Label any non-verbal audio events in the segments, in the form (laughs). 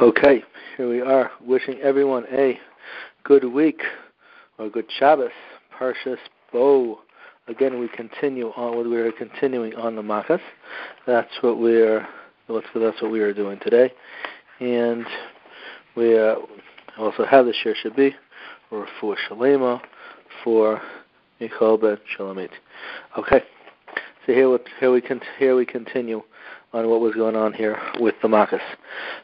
Okay, here we are, wishing everyone a good week or good Shabbos, Parshas Bo. Again, we continue on what we are continuing on the Makas. That's what we're that's what we are doing today, and we uh, also have the Shir Shabi or for Shalema for Michal Ben Shalomit. Okay, so here we here we here we continue on what was going on here with the Makas.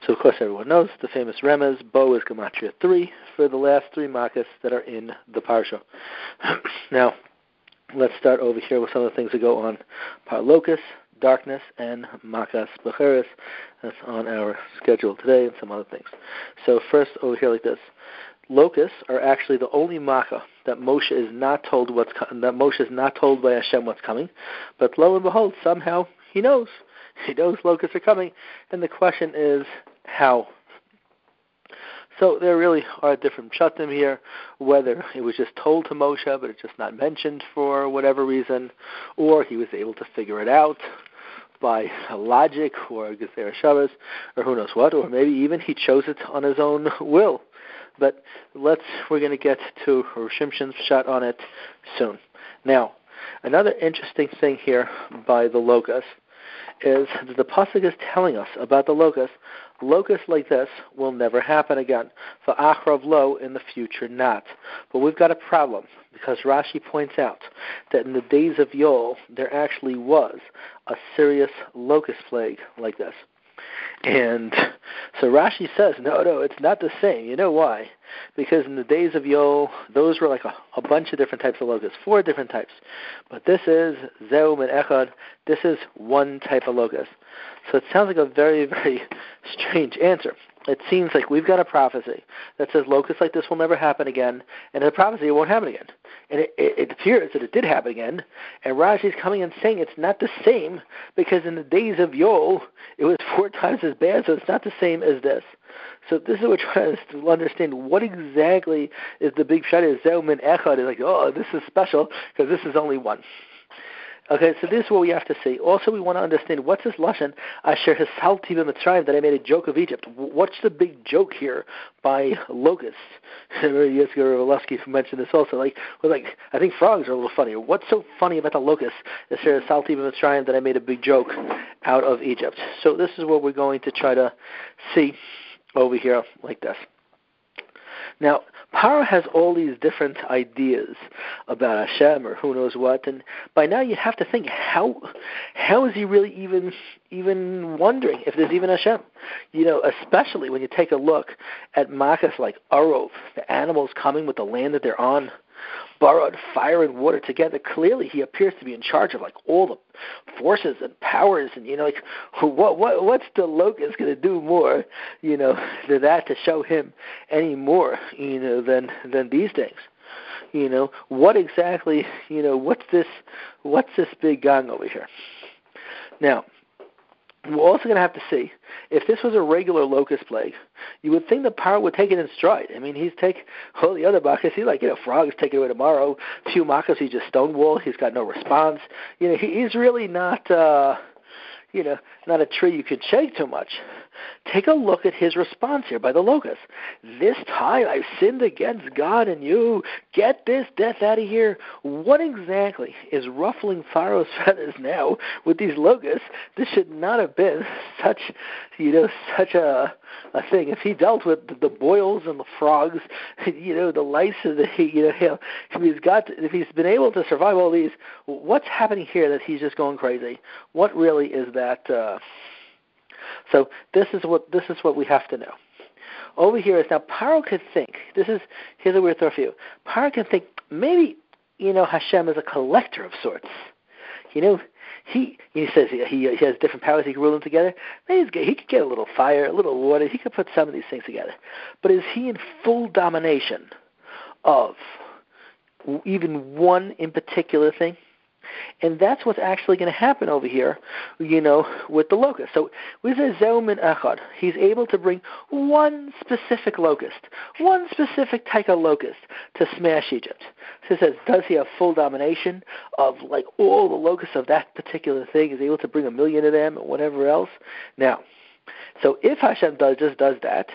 So, of course, everyone knows the famous Remez, Bo is Gematria 3 for the last three Makas that are in the Parsha. (clears throat) now, let's start over here with some of the things that go on Parlokus, Darkness, and Makas Becheres. That's on our schedule today and some other things. So, first, over here like this. Locusts are actually the only makkah that Moshe is not told what's co- that Moshe is not told by Hashem what's coming, but lo and behold, somehow he knows. He knows locusts are coming, and the question is how. So there really are different pshatim here, whether it was just told to Moshe but it's just not mentioned for whatever reason, or he was able to figure it out by logic or Gezerah Shavah, or who knows what, or maybe even he chose it on his own will. But let's we're going to get to Shimshon's shot on it soon. Now, another interesting thing here by the locust is that the pasuk is telling us about the locust. Locusts like this will never happen again. For achrav lo in the future not. But we've got a problem because Rashi points out that in the days of Yoel there actually was a serious locust plague like this. And so Rashi says, no, no, it's not the same. You know why? Because in the days of Yoel, those were like a, a bunch of different types of locusts, four different types. But this is Zeum and Echad. This is one type of locust. So it sounds like a very, (laughs) very strange answer it seems like we've got a prophecy that says locusts like this will never happen again, and the prophecy it won't happen again. And it, it, it appears that it did happen again, and Rashi is coming and saying it's not the same because in the days of Yoel it was four times as bad, so it's not the same as this. So this is what we're trying to understand. What exactly is the big shot? Is Zeumin Echad is like, oh, this is special because this is only one. Okay, so this is what we have to see. Also, we want to understand what's this lashon asher hisalti b'mitzrayim that I made a joke of Egypt. What's the big joke here by locusts? (laughs) Yitzchak Ravelsky mentioned this also. Like, well, like I think frogs are a little funny. What's so funny about the locusts asher hisalti b'mitzrayim that I made a big joke out of Egypt? So this is what we're going to try to see over here like this. Now, Paro has all these different ideas about Hashem or who knows what, and by now you have to think how how is he really even even wondering if there's even Hashem? You know, especially when you take a look at Makas like Arov, the animals coming with the land that they're on, borrowed fire and water together. Clearly, he appears to be in charge of like all the forces and powers, and you know, like what what what's the locust going to do more, you know, (laughs) to that to show him any more, you know, than than these things. You know, what exactly, you know, what's this, what's this big gang over here? Now, we're also going to have to see if this was a regular locust plague. You would think the Paro would take it in stride. I mean, he's take all the other makas. He's like, you know, frogs take it away tomorrow. Few makas, he just stonewall. He's got no response. You know, he, he's really not. uh you know, not a tree you could shake too much. Take a look at his response here by the locust. This time I've sinned against God and you. Get this death out of here. What exactly is ruffling Pharaoh's (laughs) feathers now with these locusts? This should not have been such, you know, such a a thing. If he dealt with the, the boils and the frogs, (laughs) you know, the lice and the, (laughs) you know, if he's got, if he's been able to survive all these, what's happening here that he's just going crazy? What really is that? Uh, so this is what this is what we have to know. Over here is now Paro could think. This is here's a weird thought for you. Paro can think maybe you know Hashem is a collector of sorts. You know, he he says he he, has different powers. He can rule them together. Maybe he could get a little fire, a little water. He could put some of these things together. But is he in full domination of even one in particular thing? And that's what's actually going to happen over here, you know, with the locust. So with a Zeumin Echad, he's able to bring one specific locust, one specific type of locust to smash Egypt. So it says, does he have full domination of like all the locusts of that particular thing? Is he able to bring a million of them or whatever else? Now, So if Hashem does just does that,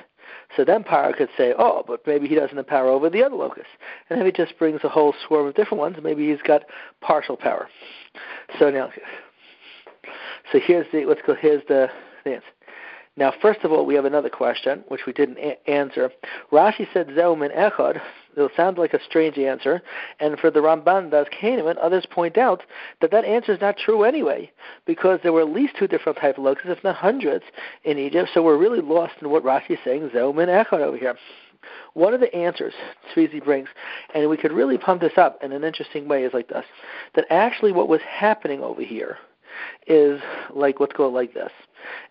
so then Paro could say, oh, but maybe he doesn't have power over the other locusts. And then he just brings a whole swarm of different ones. Maybe he's got partial power. So now, so here's the let's go. Here's the, the answer. Now, first of all, we have another question which we didn't a- answer. Rashi said Zeum and Echad. It sounds like a strange answer, and for the Ramban does Kahneman, others point out that that answer is not true anyway, because there were at least two different type of locusts, if not hundreds, in Egypt. So we're really lost in what Rashi is saying Zeum and Echad over here. One of the answers Tzvizi brings, and we could really pump this up in an interesting way, is like this: that actually what was happening over here is like let's go like this.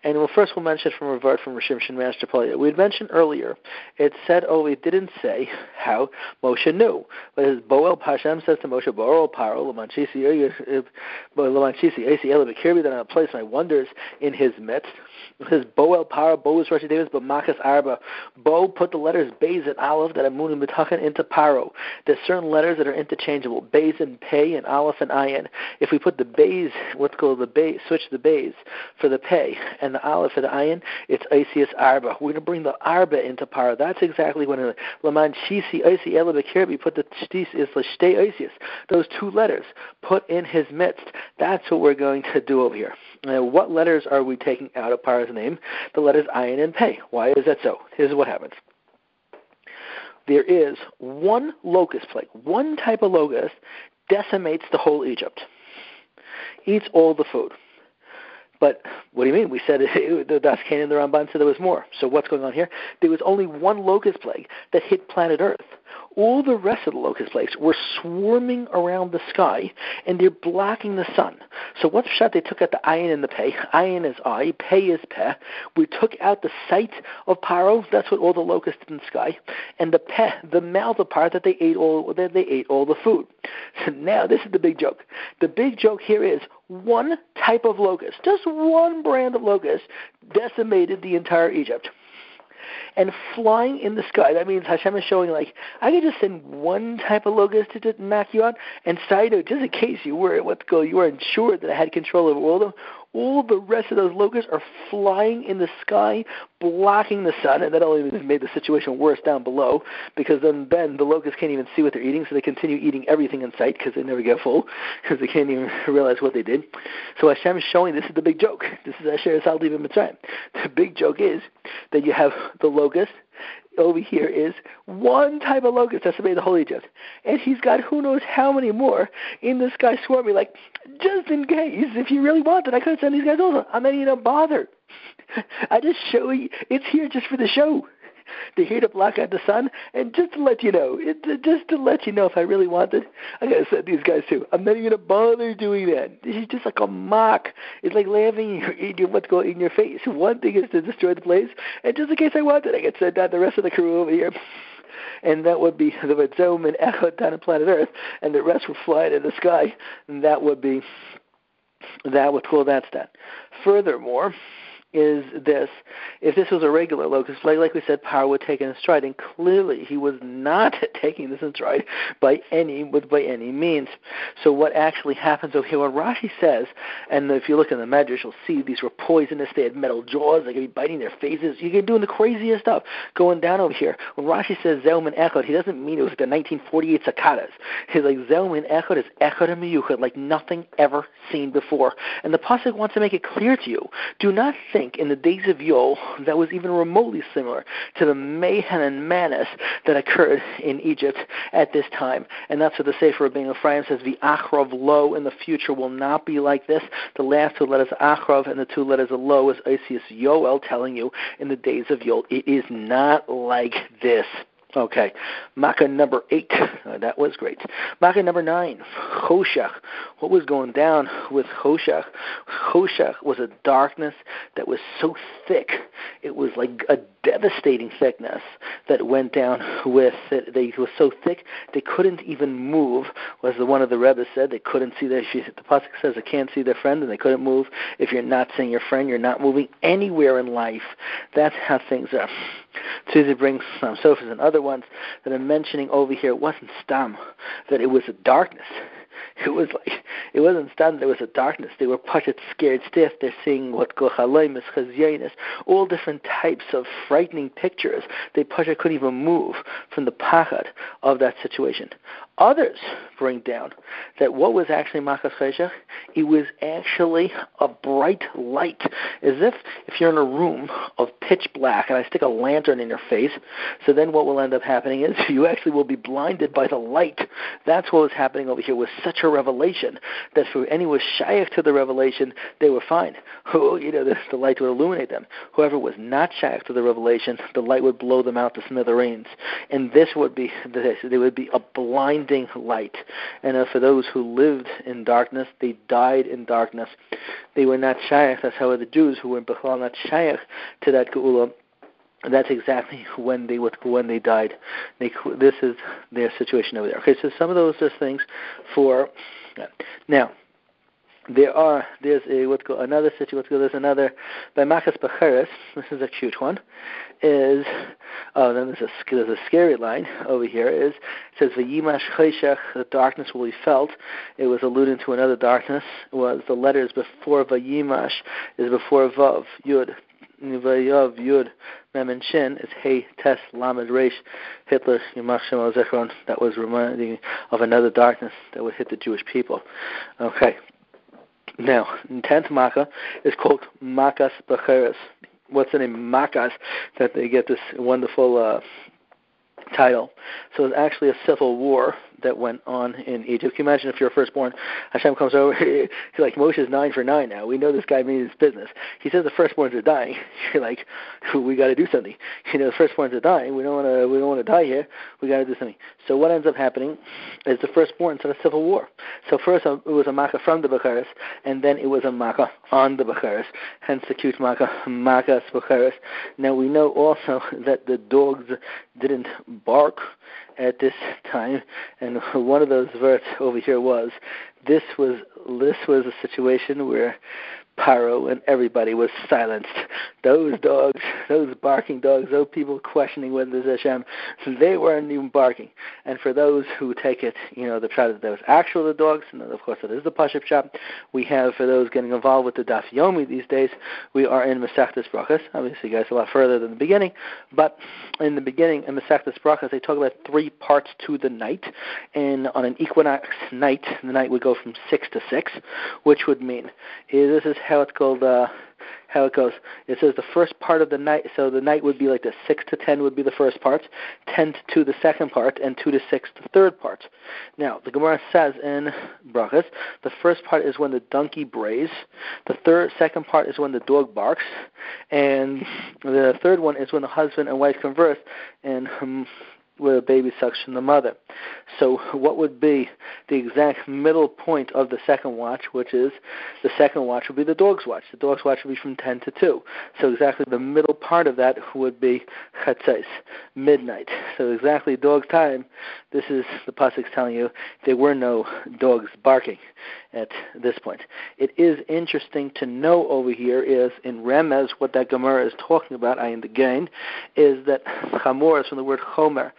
And we'll first we'll mention from Revert from Rishim Shin Master. We had mentioned earlier, it said, oh, it didn't say how Moshe knew. But his Boel Pashem says to Moshe, Boel Paro, Lamanchisi, uh, Lamanchisi, Asi Ela Bekirbi, that I place my wonders in his midst. It says Boel Paro, Bo Rashi Davis, but Makas Arba. Bo put the letters Beis and Aleph that are Munim B'tachan into Paro. There's certain letters that are interchangeable, Beis and Pei and Aleph and Ayin. If we put the Beis, let's go the Beis, switch the Beis for the Pei, and the aleph for the ayin, it's Isius Arba. We're going to bring the Arba into Paro. That's exactly when Laman Shisi Isi Ela Bekirbi put the Shtis is Shtei Isius. Those two letters put in his midst. That's what we're going to do over here. Now, what letters are we taking out of Paro's name? The letters Ayin and Pei. Why is that so? Here's what happens there is one locust plague, one type of locust decimates the whole Egypt, eats all the food. But what do you mean? We said it, (laughs) the Das and the Ramban said there was more. So what's going on here? There was only one locust plague that hit planet Earth. All the rest of the locust plagues were swarming around the sky, and they're blocking the sun. So what's shot? They took out the ayin and the pei. Ayin is I, pei is pe. We took out the sight of paro. That's what all the locusts in the sky, and the pe, the mouth of paro that they ate all that they ate all the food. (laughs) So now this is the big joke. The big joke here is one type of locust, just one brand of locust, decimated the entire Egypt and flying in the sky. That means Hashem is showing like I could just send one type of locust to just knock you out, and note, just in case you were what's go, you weren't sure that I had control over all of them. All the rest of those locusts are flying in the sky, blocking the sun, and that only made the situation worse down below because then, then the locusts can't even see what they're eating, so they continue eating everything in sight because they never get full because they can't even (laughs) realize what they did. So Hashem is showing this is the big joke. This is Asher Saldiv Mitzrayim. The big joke is that you have the locust over here is one type of locust that's made the whole Egypt. And he's got who knows how many more in this guy swarming, like, just in case, if you really wanted, I could send these guys over. I'm not even bothered. (laughs) I just show you, it's here just for the show. They're here to block out the sun, and just to let you know, it, just to let you know if I really wanted, I gotta send these guys too. I'm not even gonna bother doing that. This is just like a mock. It's like laughing in your, in your what's going in your face. One thing is to destroy the place, and just in case I wanted, I could send out the rest of the crew over here and that would be the Vatsom and Echo down on planet Earth, and the rest would fly in the sky, and that would be that would that's that. Furthermore, is this if this was a regular locust plague, like we said, Paro would take it in stride, and clearly he was not (laughs) taking this in stride by any by any means. So what actually happens over here? What Rashi says, and if you look in the Medrash, you'll see these were poisonous. They had metal jaws. They could be biting their faces. You can doing the craziest stuff going down over here. When Rashi says Zelman Echad, he doesn't mean it was the 1948 cicadas. He's like Zelman Echad is Echad and like nothing ever seen before. And the pasuk wants to make it clear to you: do not think think in the days of Yoel that was even remotely similar to the mayhem and madness that occurred in Egypt at this time. And that's what the Sefer Rabbeinu Ephraim says, the Achrov Lo in the future will not be like this. The last two letters Achrov and the two letters of Lo is Isis Yoel telling you in the days of Yol. It is not like this. Okay, Makkah number eight. Uh, that was great. Makkah number nine. Choshech. What was going down with Choshech? Choshech was a darkness that was so thick. It was like a devastating thickness that went down with it. They was so thick they couldn't even move. Was the one of the Rebbe said they couldn't see their. She, the pasuk says they can't see their friend and they couldn't move. If you're not seeing your friend, you're not moving anywhere in life. That's how things are. Susie brings some sofas and other ones that I'm mentioning over here. It wasn't stam, that it was a darkness (laughs) it was like it wasn't stunned. There was a darkness. They were pushed scared stiff. They're seeing what gochaloimus, chazyanis, all different types of frightening pictures. They pushed couldn't even move from the pachad of that situation. Others bring down that what was actually Makas it was actually a bright light, as if if you're in a room of pitch black and I stick a lantern in your face, so then what will end up happening is (laughs) you actually will be blinded by the light. That's what was happening over here. It was such a revelation that for anyone shaykh to the revelation, they were fine. Who (laughs) oh, you know, the, the light would illuminate them. Whoever was not shaykh to the revelation, the light would blow them out to smithereens. And this would be this. There would be a blind light. And uh, for those who lived in darkness, they died in darkness. They were not shaykh. That's how the Jews who were Bechal not shaykh to that Geula. That's exactly when they when they died. They, this is their situation over there. Okay, so some of those are things for now there are there's a what's called another situation. What's called there's another by Makas Becheres. This is a cute one. Is oh then there's a there's a scary line over here. Is it says Vayimash Chayshach the darkness will be felt. It was alluding to another darkness. Was the letters before Vayimash is before Vav Yud. Vayav Yud Mem and Shin is Hey Tes Lamed Resh Hitler Yimach Shem Zechron. That was reminding of another darkness that would hit the Jewish people. Okay. Now, tenth Makkah is called Makas Becheres. What's the name? Makas, that they get this wonderful uh, title. So it's actually a civil war that went on in Egypt. Can you imagine if you're firstborn, Hashem comes over, (laughs) he's like, Moshe's nine for nine now. We know this guy means business. He says the firstborns are dying. (laughs) You're like, we got to do something. You know, the firstborns are dying. We don't want to. We don't want to die here. We got to do something. So what ends up happening is the firstborn started a civil war. So first uh, it was a makkah from the Becheres, and then it was a makkah on the Becheres. Hence the cute makkah, makkah Becheres. Now we know also (laughs) that the dogs didn't bark at this (laughs) time, and one of those verses over here was this was this was a situation where Paro and everybody was silenced. Those (laughs) dogs, those barking dogs, those people questioning whether there's Hashem, they weren't even barking. And for those who take it, you know, the pshat that there was actual the dogs, and of course it is the Pashup shop. We have for those getting involved with the Daf Yomi these days, we are in Masechtas Brachas. Obviously, guys, a lot further than the beginning, but in the beginning in Masechtas Brachas, they talk about three parts to the night, and on an equinox night, the night would go from six to six, which would mean is this is how it's called. Uh, how it goes. It says the first part of the night. So the night would be like the six to ten would be the first part, ten to two the second part, and two to six the third part. Now the Gemara says in Brachas, the first part is when the donkey brays. The third, second part is when the dog barks, and the third one is when the husband and wife converse. And um, where the baby sucks from the mother. So, what would be the exact middle point of the second watch, which is the second watch would be the dog's watch. The dog's watch would be from 10 to 2. So, exactly the middle part of that would be chatzais, midnight. So, exactly dog's time, this is the Pasuk's telling you there were no dogs barking at this point. It is interesting to know over here is in Remez what that Gemara is talking about, I in the gain, is that chamor is from the word chomer,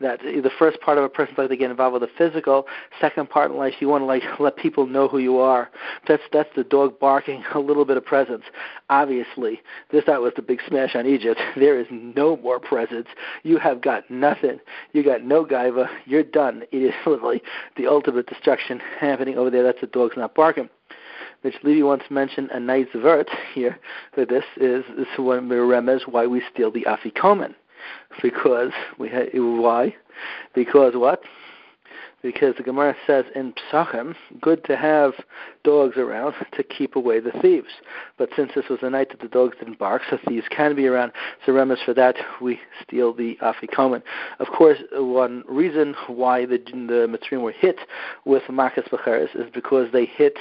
that the first part of a person's life they get involved with the physical, second part in life you want to like (laughs) let people know who you are. That's that's the dog barking, (laughs) a little bit of presence. Obviously, this that was the big smash on Egypt. (laughs) There is no more presence. You have got nothing. You got no gaiva. You're done. It is literally the ultimate destruction happening over there. That's the dog's not barking. Which Levi once mentioned a nice vert here. That this is this is one remes why we steal the afikomen because we ha- why? Because what? Because the Gemara says in Psachim, good to have dogs around to keep away the thieves. But since this was a night that the dogs didn't bark, so thieves can be around. So remes for that, we steal the afikomen. Of course, one reason why the the Mitzrim were hit with Makas Becheres is because they hit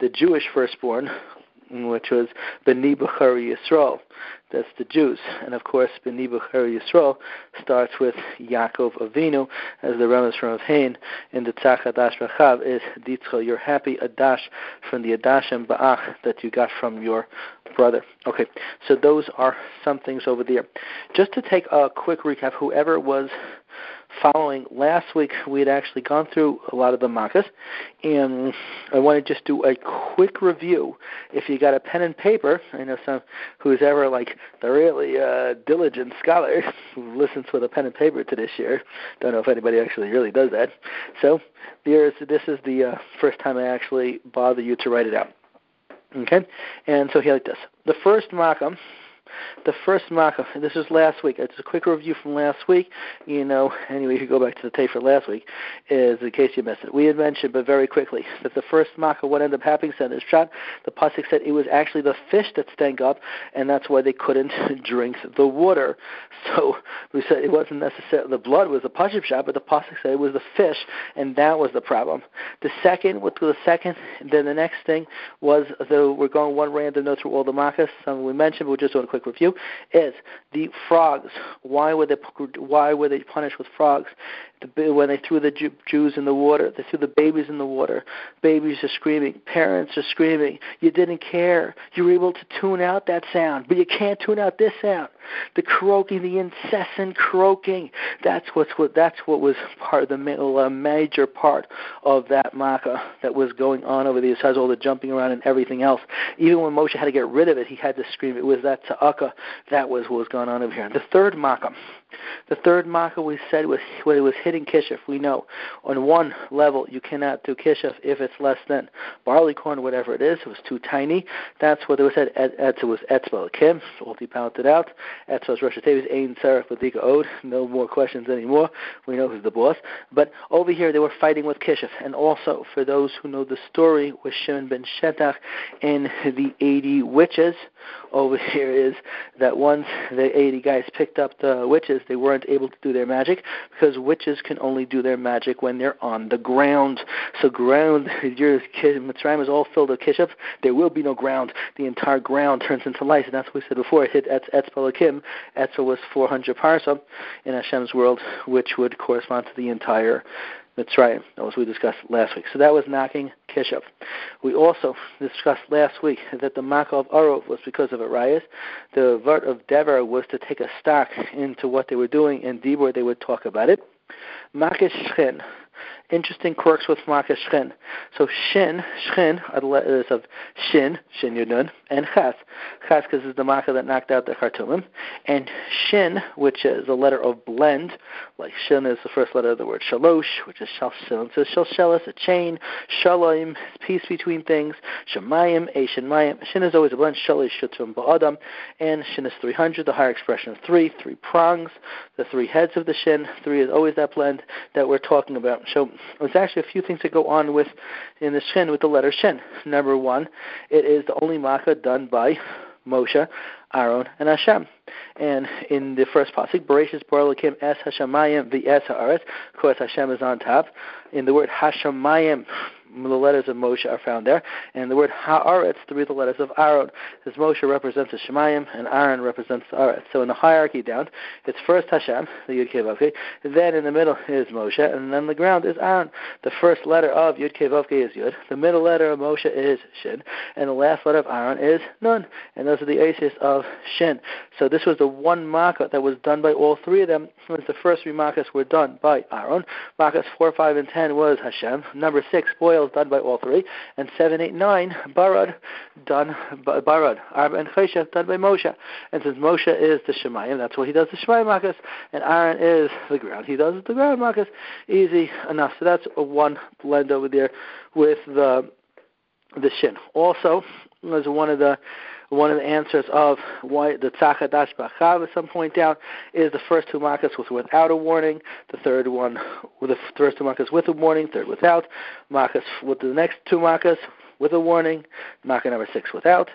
the Jewish firstborn, which was Beni Bechari Yisrael. That's the Jews. And of course, Beni Bechari Yisrael starts with Yaakov Avinu, as the Ramas from Avhain in the Tzach Adash Rachav is Ditzcho, you're happy Adash from the Adashim Ba'ach that you got from your brother. Okay, so those are some things over there. Just to take a quick recap, whoever was following last week, we had actually gone through a lot of the makas, and I want to just do a quick review. If you got a pen and paper, I know some who's ever like the really uh, diligent scholar who listens with a pen and paper to this year. Don't know if anybody actually really does that. So there's this is the uh, first time I actually bother you to write it out. Okay, and so here like this. The first makam the first makkah, this was last week. It's a quick review from last week. You know, (laughs) anyway, you go back to the tape for last week, is in case you missed it. We had mentioned, but very quickly, that the first makkah, what ended up happening, said this shot, the pasuk said it was actually the fish that stank up, and that's why they couldn't (laughs) drink the water. So we said it wasn't necessarily the blood was the pasuk shot, but the pasuk said it was the fish, and that was the problem. The second, what the second, then the next thing was the we're going one random note through all the makkahs. Some we mentioned, but we're just doing a quick review, is the frogs. Why were they why were they punished with frogs? The, when they threw the Jews in the water, they threw the babies in the water. Babies are screaming, parents are screaming. You didn't care. You were able to tune out that sound, but you can't tune out this sound. The croaking, the incessant croaking. That's what's what. That's what was part of the uh, major part of that makkah that was going on over there. Besides all the jumping around and everything else, even when Moshe had to get rid of it, he had to scream. It was that ta'aka. That was what was going on over here. The third makkah. The third makkah we said was when it was hitting kishuf. We know on one level you cannot do kishuf if it's less than barley corn, whatever it is. It was too tiny. That's what it was said. It was etzbel kim. Alti pounded out. Etzbel's Rosh Tevis Ein Sarach Ladika Od. No more questions anymore. We know who's the boss. But over here they were fighting with kishuf. And also for those who know the story with Shimon ben Shetach and the 80 witches, over (laughs) here is that once the 80 guys picked up the witches they weren't able to do their magic because witches can only do their magic when they're on the ground. So ground, (laughs) your Mitzrayim is all filled with kishuf. There will be no ground. The entire ground turns into lice, and that's what we said before. It hit Etz Etzpalakim. Etzel was 400 parsa in Hashem's world, which would correspond to the entire Mitzrayim, as we discussed last week. So that was knocking Kishav. We also discussed last week that the Makkah of Arov was because of Arias. The Vart of Dever was to take a stock into what they were doing, and Dibur they would talk about it. Shchen interesting quirks with Makkah Shchen. So Shin, Shchen, are the letters of Shin, Shin Yudun, and Ches. Ches because is the Makkah that knocked out the Khartoumim. And Shin, which is a letter of blend, like Shin is the first letter of the word Shalosh, which is Shal so Shalshelis, a chain. Shalom, is peace between things. Shemayim, a Shemayim. Shin is always a blend. Shalish, Shutum, Ba'adam. And Shin is 300, the higher expression of three, three prongs, the three heads of the Shin. Three is always that blend that we're talking about. So there's actually a few things that go on with in the Shin with the letter Shin. Number one, it is the only makkah done by Moshe, Aaron, and Hashem. And in the first pasuk, Bereshis Boralakim Es Hashemayim V'es Haaretz. Of course, Hashem is on top. In the word Hashemayim, the letters of Moshe are found there. And the word Haaretz, three of the letters of Aaron. As Moshe represents the Shemayim and Aaron represents the Aretz. So in the hierarchy down, it's first Hashem, the Yud Kei Then in the middle is Moshe, and then the ground is Aaron. The first letter of Yud Kei is Yud. The middle letter of Moshe is Shin, and the last letter of Aaron is Nun. And those are the aces of Shin. So this was the one makkah that was done by all three of them. Since the first three makkahs were done by Aaron. Makkahs four, five, and ten was Hashem. Number six, boil done by all three, and seven, eight, nine, Barad done by Barad, and Chesha done by Moshe. And since Moshe is the Shemayim, that's what he does the Shemayim Makas, and Aaron is the ground. He does the ground Makas. Easy enough. So that's a one blend over there with the the Shin. Also, as one of the one of the answers of why the Tzachadash Bachav, at some point out, is the first two makas was without a warning, the third one, the first two makas with a warning, third without, makas with the next two makas with a warning, makkah number six without,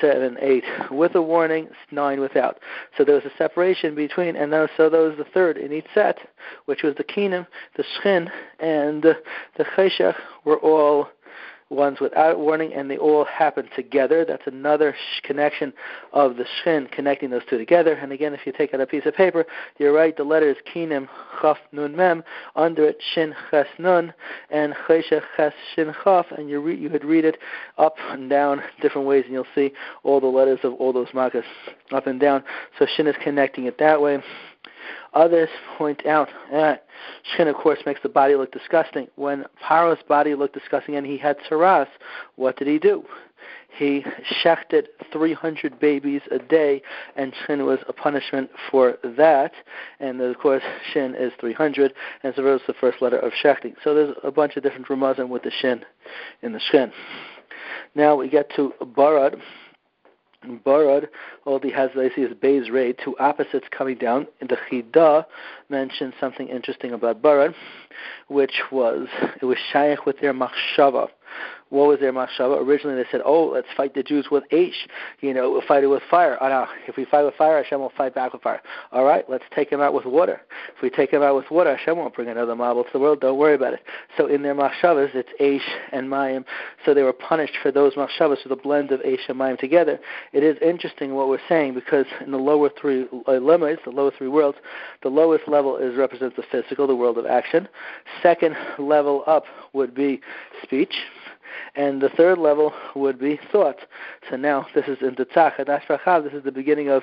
seven, eight with a warning, nine without. So there was a separation between, and then, so there was the third in each set, which was the kinim, the shchin, and the cheshach were all ones without warning, and they all happen together. That's another sh- connection of the shin, connecting those two together. And again, if you take out a piece of paper, you're right, the letter is kinim, chaf, nun, mem, under it, shin, ches, nun, and chesha, ches, shin, chaf, and you, re- you could read it up and down different ways, and you'll see all the letters of all those makas up and down. So shin is connecting it that way. Others point out that Shin, of course, makes the body look disgusting. When Paro's body looked disgusting and he had tsaras, what did he do? He shechted 300 babies a day, and Shin was a punishment for that. And of course, Shin is 300, and so it's the first letter of shechting. So there's a bunch of different ramazim with the Shin in the Shin. Now we get to Barad. Barad, all he has, I see, is Bay's raid, two opposites coming down. The Chida mentioned something interesting about Barad, which was, it was shaykh with their machshava what was their mashava? Originally, they said, "Oh, let's fight the Jews with Aish. You know, we'll fight it with fire. Oh, no. If we fight with fire, Hashem will fight back with fire. All right, let's take him out with water. If we take him out with water, Hashem won't bring another marble to the world. Don't worry about it." So in their mashavas, it's Aish and Mayim. So they were punished for those mashavas with a blend of Aish and Mayim together. It is interesting what we're saying because in the lower three uh, the lower three worlds, the lowest level is represents the physical, the world of action. Second level up would be speech and the third level would be thought. So now this is in the Tzach and This is the beginning of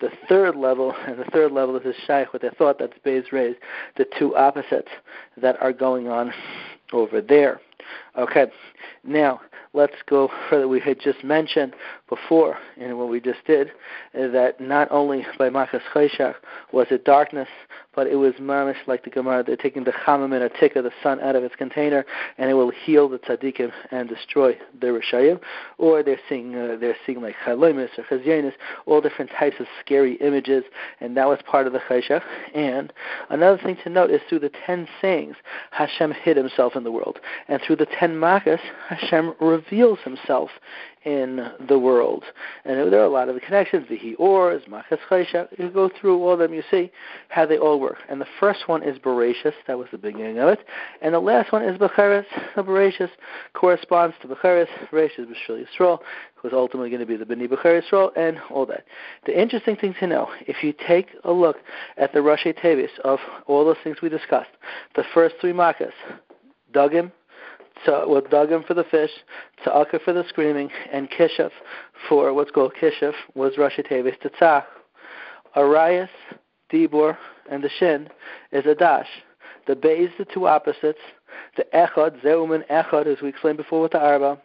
the third level, and the third level is Shaykh with the thought that's Beis raised, the two opposites that are going on over there. Okay, now let's go further. We had just mentioned before, in what we just did, that not only by Makas Chayshach was it darkness, but it was mamish like the Gemara. They're taking the chamam and atika, the sun, out of its container, and it will heal the tzaddikim and destroy the rishayim. Or they're seeing uh, they're seeing like chalomis or chazyanis, all different types of scary images, and that was part of the chayshach. And another thing to note is through the ten sayings, Hashem hid Himself in the world, and through the ten makas, Hashem reveals Himself in the world. And there are a lot of connections, the Ors, Machas Chaysha. You go through all of them, you see how they all work. And the first one is Bereshus, that was the beginning of it. And the last one is Becharis. Bereshus corresponds to Becharis, Bereshus B'Shul Yisrael, was ultimately going to be the B'ni Bechar Yisrael, and all that. The interesting thing to know, if you take a look at the Rashi Tevis of all those things we discussed, the first three Makas, Dugim, with Dagim for the fish, Tzaka for the screaming, and Kishaf for what's called Kishaf was Rashi Tevis Tzach. Arias, Dibor, and the Shin is a dash. The Bay is the two opposites. The Echad, Zeuman Echad, as we explained before with the Arba,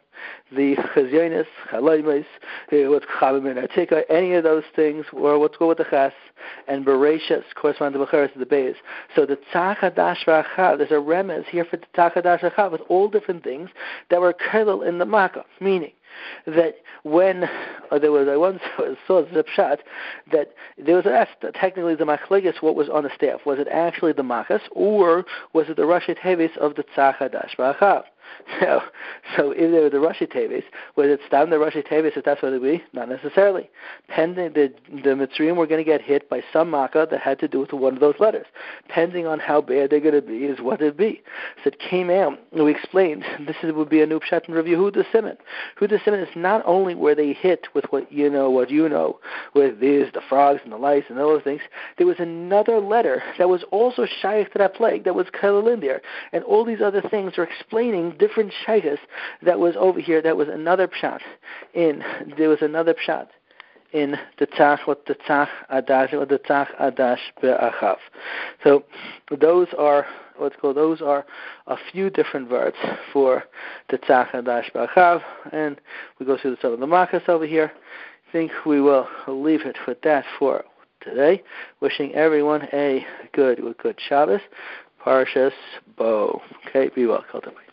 the chazyonis, chalaymis, what's chabim and artika, any of those things, or what's go with the chas, and bereshus correspond to becheres, the beis. So the tzachadash v'achav, there's a remez here for the tzachadash v'achav with all different things that were kelil in the makkah, meaning that when uh, there was I once (laughs) saw Zipshat that there was asked technically the machlegis what was on the staff was it actually the makas or was it the Rashi Tevis of the Tzachadash Ba'achav? (laughs) So, so if they were the Rashi Tevis, was it stam the Rashi Tevis if that's what it would be? Not necessarily. Pending the the Mitzrayim were going to get hit by some makkah that had to do with one of those letters. Pending on how bad they're going to be is what it'd be. So it came out. And we explained (laughs) this is, would be a new pshat and review. Who the Simon? Who the Simon is not only where they hit with what you know, what you know, with these the frogs and the lice and all those things. There was another letter that was also shaykh to that plague that was kalil in there, and all these other things are explaining different shaykhs that was over here. That was another pshat. In there was another pshat in the tzach what the tzach adash or the tzach adash be'achav. So those are what's called those are a few different words for the tzach adash be'achav, and we go through the some of the over here. I think we will leave it with that for today. Wishing everyone a good good Shabbos. Parshas Bo. Okay, be well, cultivate.